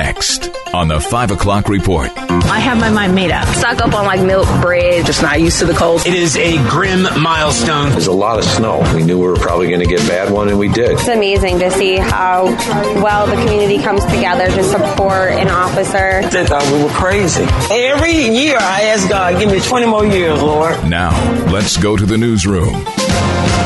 Next on the 5 o'clock report. I have my mind made up. Stock up on like milk, bread. Just not used to the cold. It is a grim milestone. There's a lot of snow. We knew we were probably going to get a bad one, and we did. It's amazing to see how well the community comes together to support an officer. They thought we were crazy. Every year I ask God, give me 20 more years, Lord. Now, let's go to the newsroom.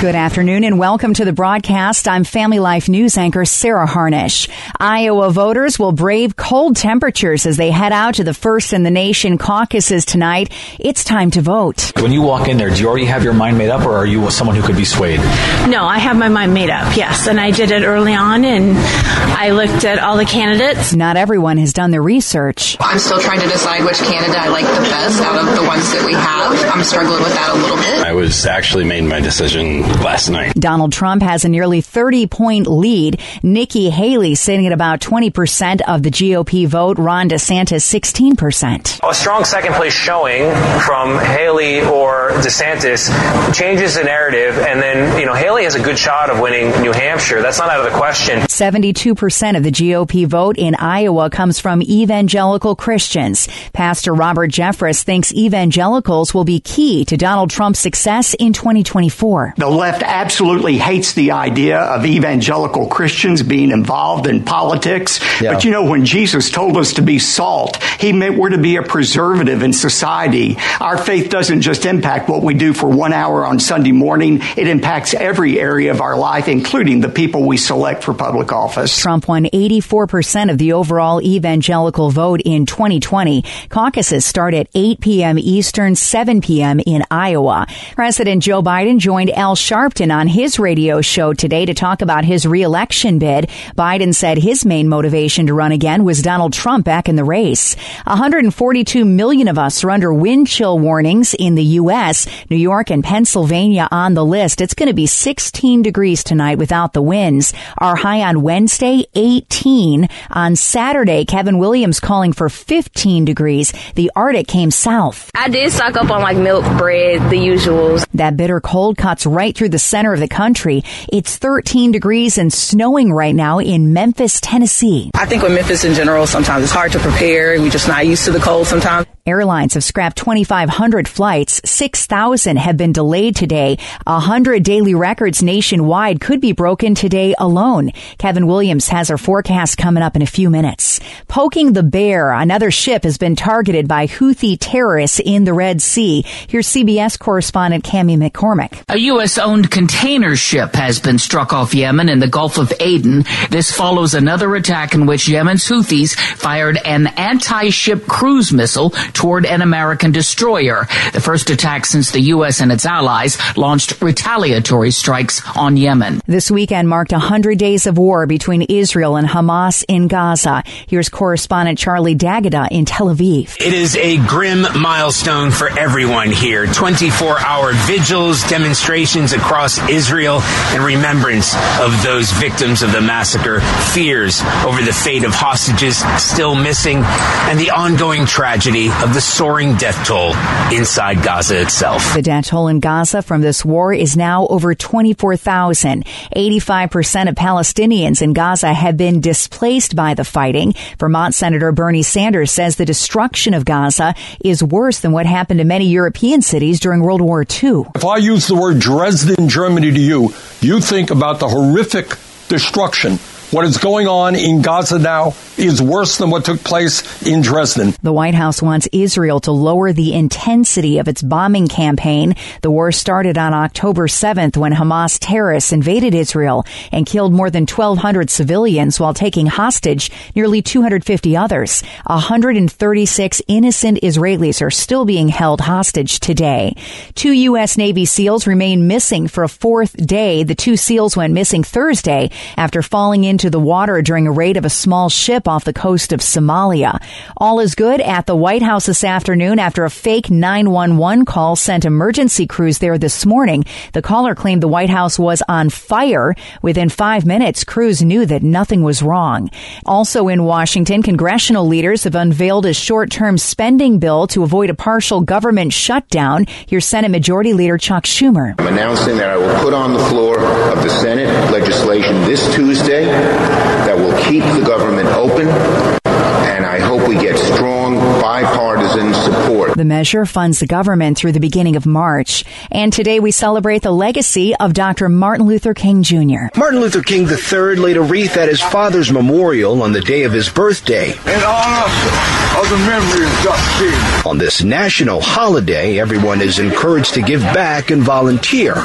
Good afternoon and welcome to the broadcast. I'm Family Life News anchor Sarah Harnish. Iowa voters will brave cold temperatures as they head out to the first in the nation caucuses tonight. It's time to vote. When you walk in there, do you already have your mind made up or are you someone who could be swayed? No, I have my mind made up, yes. And I did it early on and I looked at all the candidates. Not everyone has done the research. I'm still trying to decide which candidate I like the best out of the ones that we have. I'm struggling with that a little bit. I was actually made my decision last night. Donald Trump has a nearly 30 point lead. Nikki Haley sitting at about 20% of the GOP vote. Ron DeSantis 16%. A strong second place showing from Haley or DeSantis changes the narrative. And then, you know, Haley has a good shot of winning New Hampshire. That's not out of the question. 72% of the GOP vote in Iowa comes from evangelical Christians. Pastor Robert Jeffress thinks evangelicals will be key to Donald Trump's success in 2024. The left absolutely hates the idea of evangelical Christians being involved in politics. Yeah. But you know, when Jesus told us to be salt, he meant we're to be a preservative in society. Our faith doesn't just impact what we do for one hour on Sunday morning, it impacts every area of our life, including the people we select for public office. Trump won 84% of the overall evangelical vote in 2020. Caucuses start at 8 p.m. Eastern, 7 p.m. in Iowa. President Joe Biden joined Al Sharpton on his radio show today to talk about his reelection bid. Biden said his main motivation to run again was Donald Trump back in the race. 142 million of us are under wind chill warnings in the U.S. New York and Pennsylvania on the list. It's going to be 16 degrees tonight without the winds. Our high on Wednesday, 18. On Saturday, Kevin Williams calling for 15 degrees. The Arctic came south. I did stock up on like milk, bread, the usuals. That bitter cold cuts right through the center of the country. It's 13 degrees and snowing right now in Memphis, Tennessee. I think with Memphis in general, sometimes it's hard to prepare. We're just not used to the cold sometimes. Airlines have scrapped 2,500 flights. 6,000 have been delayed today. 100 daily records nationwide could be broken today alone. Kevin Williams has our forecast coming up in a few minutes. Poking the bear, another ship has been targeted by Houthi terrorists in the Red Sea. Here's CBS correspondent Cami McCormick. A U.S. owned container ship has been struck off Yemen in the Gulf of Aden. This follows another attack in which Yemen's Houthis fired an anti-ship cruise missile toward an American destroyer. The first attack since the U.S. and its allies launched retaliatory strikes on Yemen. This weekend marked 100 days of war between Israel and Hamas in Gaza. Here's correspondent Charlie D'Agata in Tel Aviv. It is a grim milestone for everyone here. 24 hour vigils, demonstrations across Israel, and remembrance of those victims of the massacre, fears over the fate of hostages still missing, and the ongoing tragedy of the soaring death toll inside Gaza itself. The death toll in Gaza from this war is now over 24,000. 85% of Palestinians in Gaza have been displaced by the fighting. Vermont Senator Bernie Sanders says the destruction of Gaza is worse than what happened to many European cities during World War II. If I use the word Dresden, Germany to you, you think about the horrific destruction what is going on in Gaza now is worse than what took place in Dresden. The White House wants Israel to lower the intensity of its bombing campaign. The war started on October 7th when Hamas terrorists invaded Israel and killed more than 1,200 civilians while taking hostage nearly 250 others. 136 innocent Israelis are still being held hostage today. Two U.S. Navy SEALs remain missing for a fourth day. The two SEALs went missing Thursday after falling in into the water during a raid of a small ship off the coast of Somalia. All is good at the White House this afternoon after a fake 911 call sent emergency crews there this morning. The caller claimed the White House was on fire. Within five minutes, crews knew that nothing was wrong. Also in Washington, congressional leaders have unveiled a short-term spending bill to avoid a partial government shutdown. Here's Senate Majority Leader Chuck Schumer. I'm announcing that I will put on the floor of the Senate legislation this Tuesday keep the government open The measure funds the government through the beginning of March. And today we celebrate the legacy of Dr. Martin Luther King Jr. Martin Luther King III laid a wreath at his father's memorial on the day of his birthday. In honor of the memory of Dr. King. On this national holiday, everyone is encouraged to give back and volunteer.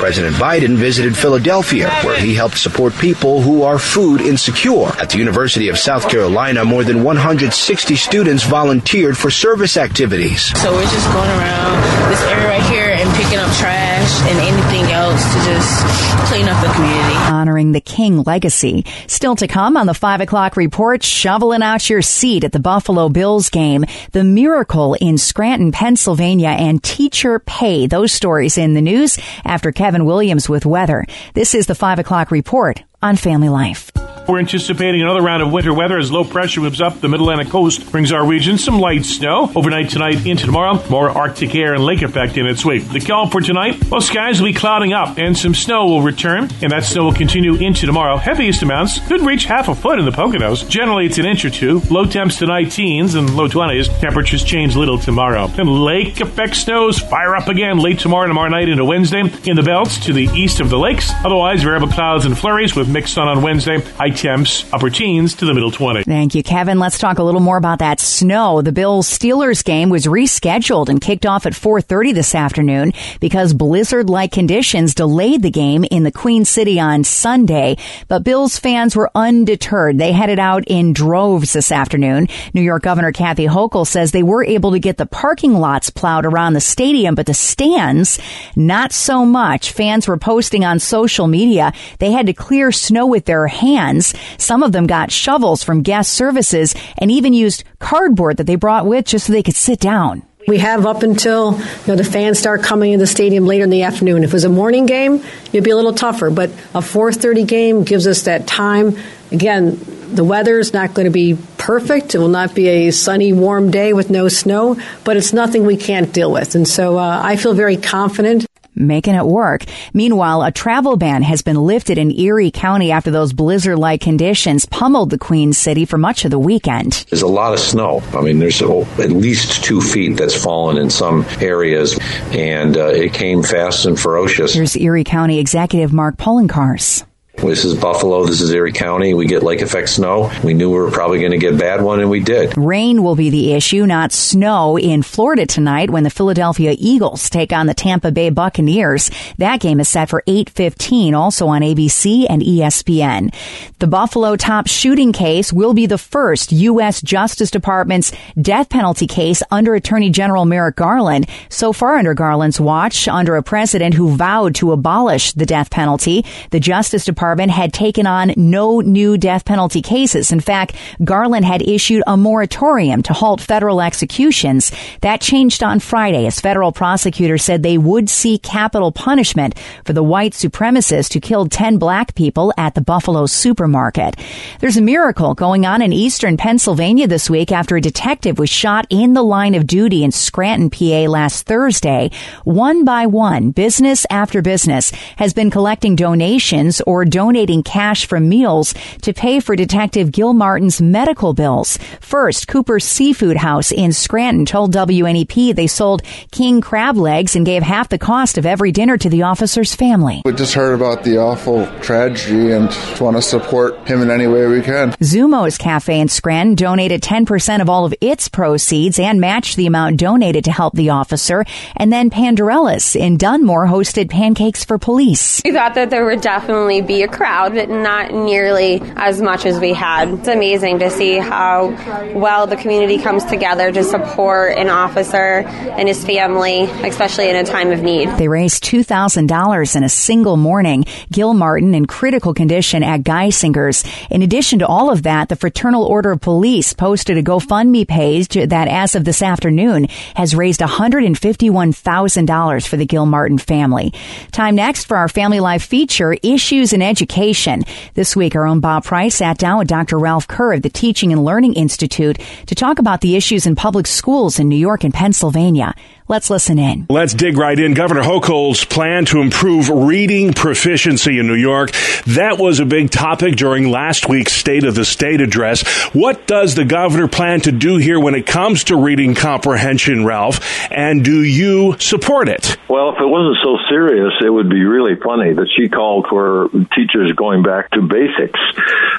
President Biden visited Philadelphia, where he helped support people who are food insecure. At the University of South Carolina, more than 160 students volunteered for service activities. So we're just going around this area right here and picking up trash and anything else to just clean up the community. Honoring the King legacy. Still to come on the 5 o'clock report, shoveling out your seat at the Buffalo Bills game, the miracle in Scranton, Pennsylvania, and teacher pay. Those stories in the news after Kevin Williams with weather. This is the 5 o'clock report on Family Life. We're anticipating another round of winter weather as low pressure moves up the middle Atlantic coast, brings our region some light snow. Overnight tonight into tomorrow, more Arctic air and lake effect in its wake. The call for tonight, well, skies will be clouding up and some snow will return, and that snow will continue into tomorrow. Heaviest amounts could reach half a foot in the Poconos. Generally, it's an inch or two. Low temps tonight, teens and low 20s. Temperatures change little tomorrow. And lake effect snows fire up again late tomorrow, tomorrow night into Wednesday in the belts to the east of the lakes. Otherwise, variable clouds and flurries with mixed sun on Wednesday. High temps, upper teens to the middle 20s. Thank you, Kevin. Let's talk a little more about that snow. The Bills Steelers game was rescheduled and kicked off at 4:30 this afternoon because blizzard-like conditions delayed the game in the Queen City on Sunday. But Bills fans were undeterred. They headed out in droves this afternoon. New York Governor Kathy Hochul says they were able to get the parking lots plowed around the stadium, but the stands, not so much. Fans were posting on social media they had to clear snow with their hands. Some of them got shovels from guest services and even used cardboard that they brought with just so they could sit down. We have up until you know the fans start coming in the stadium later in the afternoon. If it was a morning game, it'd be a little tougher, but a 4:30 game gives us that time. Again, the weather is not going to be perfect. It will not be a sunny, warm day with no snow, but it's nothing we can't deal with. And so uh, I feel very confident making it work. Meanwhile, a travel ban has been lifted in Erie County after those blizzard-like conditions pummeled the Queen City for much of the weekend. There's a lot of snow. I mean, there's at least two feet that's fallen in some areas, and uh, it came fast and ferocious. Here's Erie County Executive Mark Poloncarz. This is Buffalo. This is Erie County. We get lake effect snow. We knew we were probably going to get bad one, and we did. Rain will be the issue, not snow, in Florida tonight when the Philadelphia Eagles take on the Tampa Bay Buccaneers. That game is set for 8:15, also on ABC and ESPN. The Buffalo top shooting case will be the first U.S. Justice Department's death penalty case under Attorney General Merrick Garland. So far, under Garland's watch, under a president who vowed to abolish the death penalty, the Justice Department Had taken on no new death penalty cases. In fact, Garland had issued a moratorium to halt federal executions. That changed on Friday as federal prosecutors said they would seek capital punishment for the white supremacist who killed 10 black people at the Buffalo supermarket. There's a miracle going on in eastern Pennsylvania this week after a detective was shot in the line of duty in Scranton, PA last Thursday. One by one, business after business has been collecting donations or donating cash from meals to pay for Detective Gilmartin's medical bills. First, Cooper's Seafood House in Scranton told WNEP they sold king crab legs and gave half the cost of every dinner to the officer's family. We just heard about the awful tragedy and just want to support him in any way we can. Zummo's Cafe in Scranton donated 10% of all of its proceeds and matched the amount donated to help the officer. And then Pandarella's in Dunmore hosted pancakes for police. We thought that there would definitely be a crowd, but not nearly as much as we had. It's amazing to see how well the community comes together to support an officer and his family, especially in a time of need. They raised $2,000 in a single morning. Gilmartin in critical condition at Geisinger's. In addition to all of that, the Fraternal Order of Police posted a GoFundMe page that as of this afternoon has raised $151,000 for the Gilmartin family. Time next for our Family Life feature, Issues in Education education. This week, our own Bob Price sat down with Dr. Ralph Kerr of the Teaching and Learning Institute to talk about the issues in public schools in New York and Pennsylvania. Let's listen in. Let's dig right in. Governor Hochul's plan to improve reading proficiency in New York. That was a big topic during last week's State of the State address. What does the governor plan to do here when it comes to reading comprehension, Ralph? And do you support it? Well, if it wasn't so serious, it would be really funny that she called for teachers going back to basics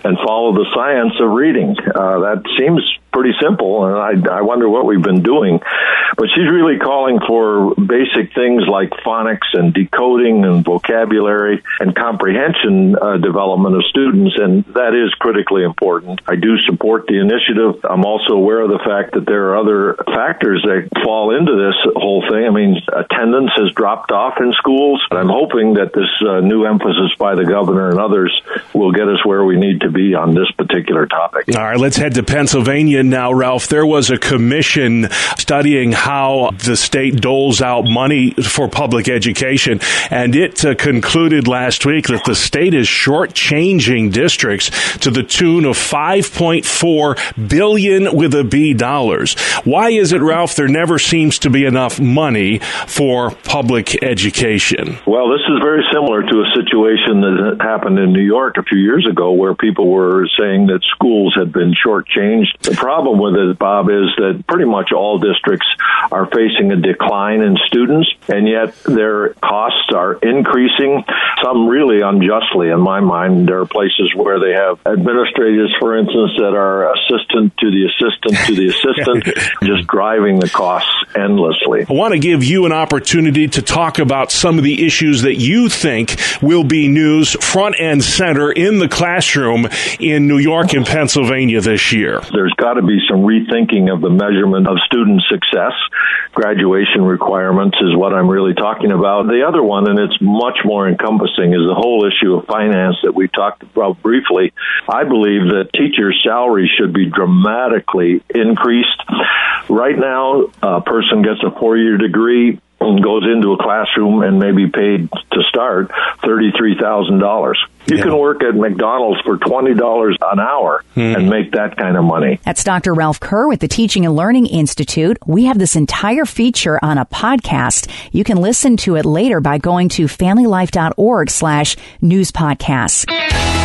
and follow the science of reading. Uh, that seems pretty simple, and I, I wonder what we've been doing. But she's really calling for basic things like phonics and decoding and vocabulary and comprehension uh, development of students, and that is critically important. I do support the initiative. I'm also aware of the fact that there are other factors that fall into this whole thing. I mean, attendance has dropped off in schools, and I'm hoping that this uh, new emphasis by the governor and others will get us where we need to be on this particular topic. All right, let's head to Pennsylvania now, Ralph. There was a commission studying how the state doles out money for public education, and it uh, concluded last week that the state is shortchanging districts to the tune of 5.4 billion with a B dollars. Why is it, Ralph? There never seems to be enough money for public education. Well, this is very similar to a situation that happened in New York a few years ago, where people were saying that schools had been shortchanged. The problem with it, Bob, is that pretty much all districts are facing a decline in students, and yet their costs are increasing, some really unjustly in my mind. There are places where they have administrators, for instance, that are assistant to the assistant to the assistant, just driving the costs endlessly. I want to give you an opportunity to talk about some of the issues that you think will be news front and center in the classroom in New York and Pennsylvania this year. There's got to be some rethinking of the measurement of student success. Graduation requirements is what I'm really talking about. The other one, and it's much more encompassing, is the whole issue of finance that we talked about briefly. I believe that teachers' salaries should be dramatically increased. Right now, a person gets a four year degree goes into a classroom and maybe paid to start $33,000. You yeah. can work at McDonald's for $20 an hour hmm. and make that kind of money. That's Dr. Ralph Kerr with the Teaching and Learning Institute. We have this entire feature on a podcast. You can listen to it later by going to familylife.org slash news podcasts.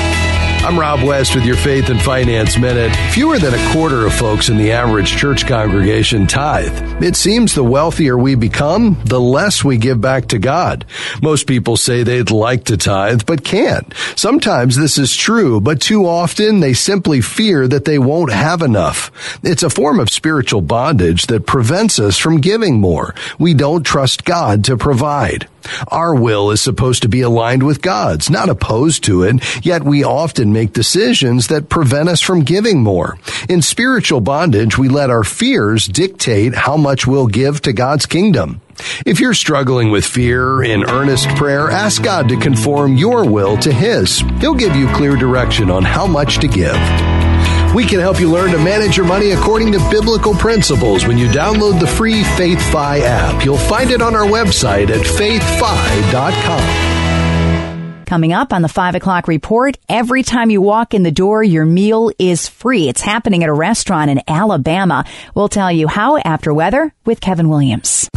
I'm Rob West with your Faith and Finance Minute. Fewer than a quarter of folks in the average church congregation tithe. It seems the wealthier we become, the less we give back to God. Most people say they'd like to tithe, but can't. Sometimes this is true, but too often they simply fear that they won't have enough. It's a form of spiritual bondage that prevents us from giving more. We don't trust God to provide. Our will is supposed to be aligned with God's, not opposed to it, yet we often make decisions that prevent us from giving more. In spiritual bondage, we let our fears dictate how much we'll give to God's kingdom. If you're struggling with fear, in earnest prayer, ask God to conform your will to His. He'll give you clear direction on how much to give. We can help you learn to manage your money according to biblical principles when you download the free FaithFi app. You'll find it on our website at faithfi.com. Coming up on the 5 o'clock report, every time you walk in the door, your meal is free. It's happening at a restaurant in Alabama. We'll tell you how after weather with Kevin Williams.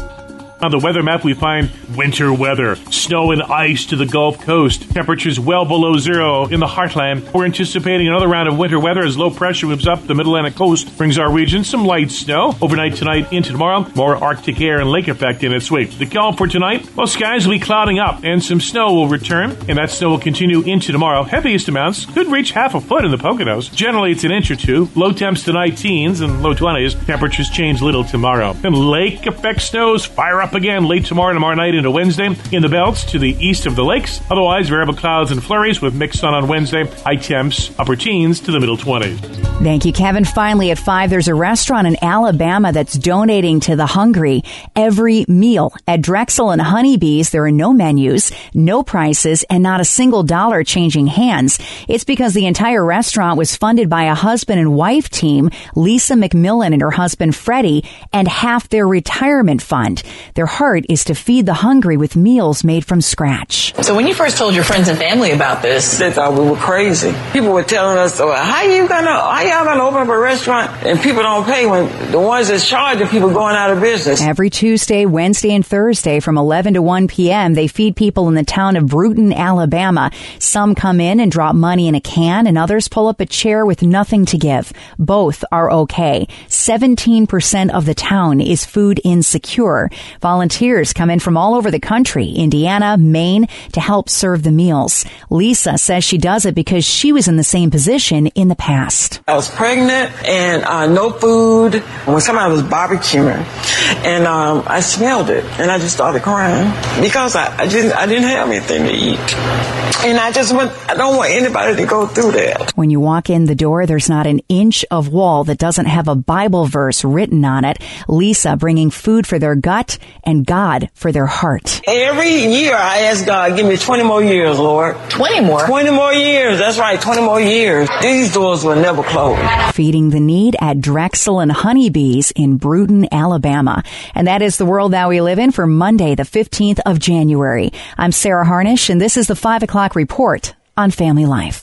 On the weather map, we find winter weather, snow and ice to the Gulf Coast, temperatures well below zero in the heartland. We're anticipating another round of winter weather as low pressure moves up the Middle Atlantic coast, brings our region some light snow. Overnight tonight into tomorrow, more Arctic air and lake effect in its wake. The call for tonight, well, skies will be clouding up and some snow will return, and that snow will continue into tomorrow. Heaviest amounts could reach half a foot in the Poconos. Generally, it's an inch or two. Low temps tonight, teens and low 20s. Temperatures change little tomorrow. And lake effect snows fire up up again late tomorrow, tomorrow night into Wednesday in the belts to the east of the lakes. Otherwise, variable clouds and flurries with mixed sun on Wednesday. High temps, upper teens to the middle 20s. Thank you, Kevin. Finally, at 5, there's a restaurant in Alabama that's donating to the hungry every meal. At Drexel and Honeybees, there are no menus, no prices, and not a single dollar changing hands. It's because the entire restaurant was funded by a husband and wife team, Lisa McMillan and her husband Freddie, and half their retirement fund. Their Their heart is to feed the hungry with meals made from scratch. So when you first told your friends and family about this, they thought we were crazy. People were telling us, oh, "How you gonna? How y'all gonna open up a restaurant and people don't pay when the ones that's charging people going out of business?" Every Tuesday, Wednesday, and Thursday from 11 to 1 p.m., they feed people in the town of Brewton, Alabama. Some come in and drop money in a can, and others pull up a chair with nothing to give. Both are okay. 17% of the town is food insecure. Volunteers come in from all over the country, Indiana, Maine, to help serve the meals. Lisa says she does it because she was in the same position in the past. I was pregnant and uh, no food when somebody was barbecuing, and um, I smelled it, and I just started crying because I, I didn't I didn't have anything to eat, and I just want I don't want anybody to go through that. When you walk in the door, there's not an inch of wall that doesn't have a Bible verse written on it. Lisa bringing food for their gut and God for their heart. Every year I ask God, give me 20 more years, Lord. 20 more? 20 more years. That's right, 20 more years. These doors will never close. Feeding the need at Drexel and Honeybees in Brewton, Alabama. And that is the world that we live in for Monday, the 15th of January. I'm Sarah Harnish, and this is the 5 o'clock report on Family Life.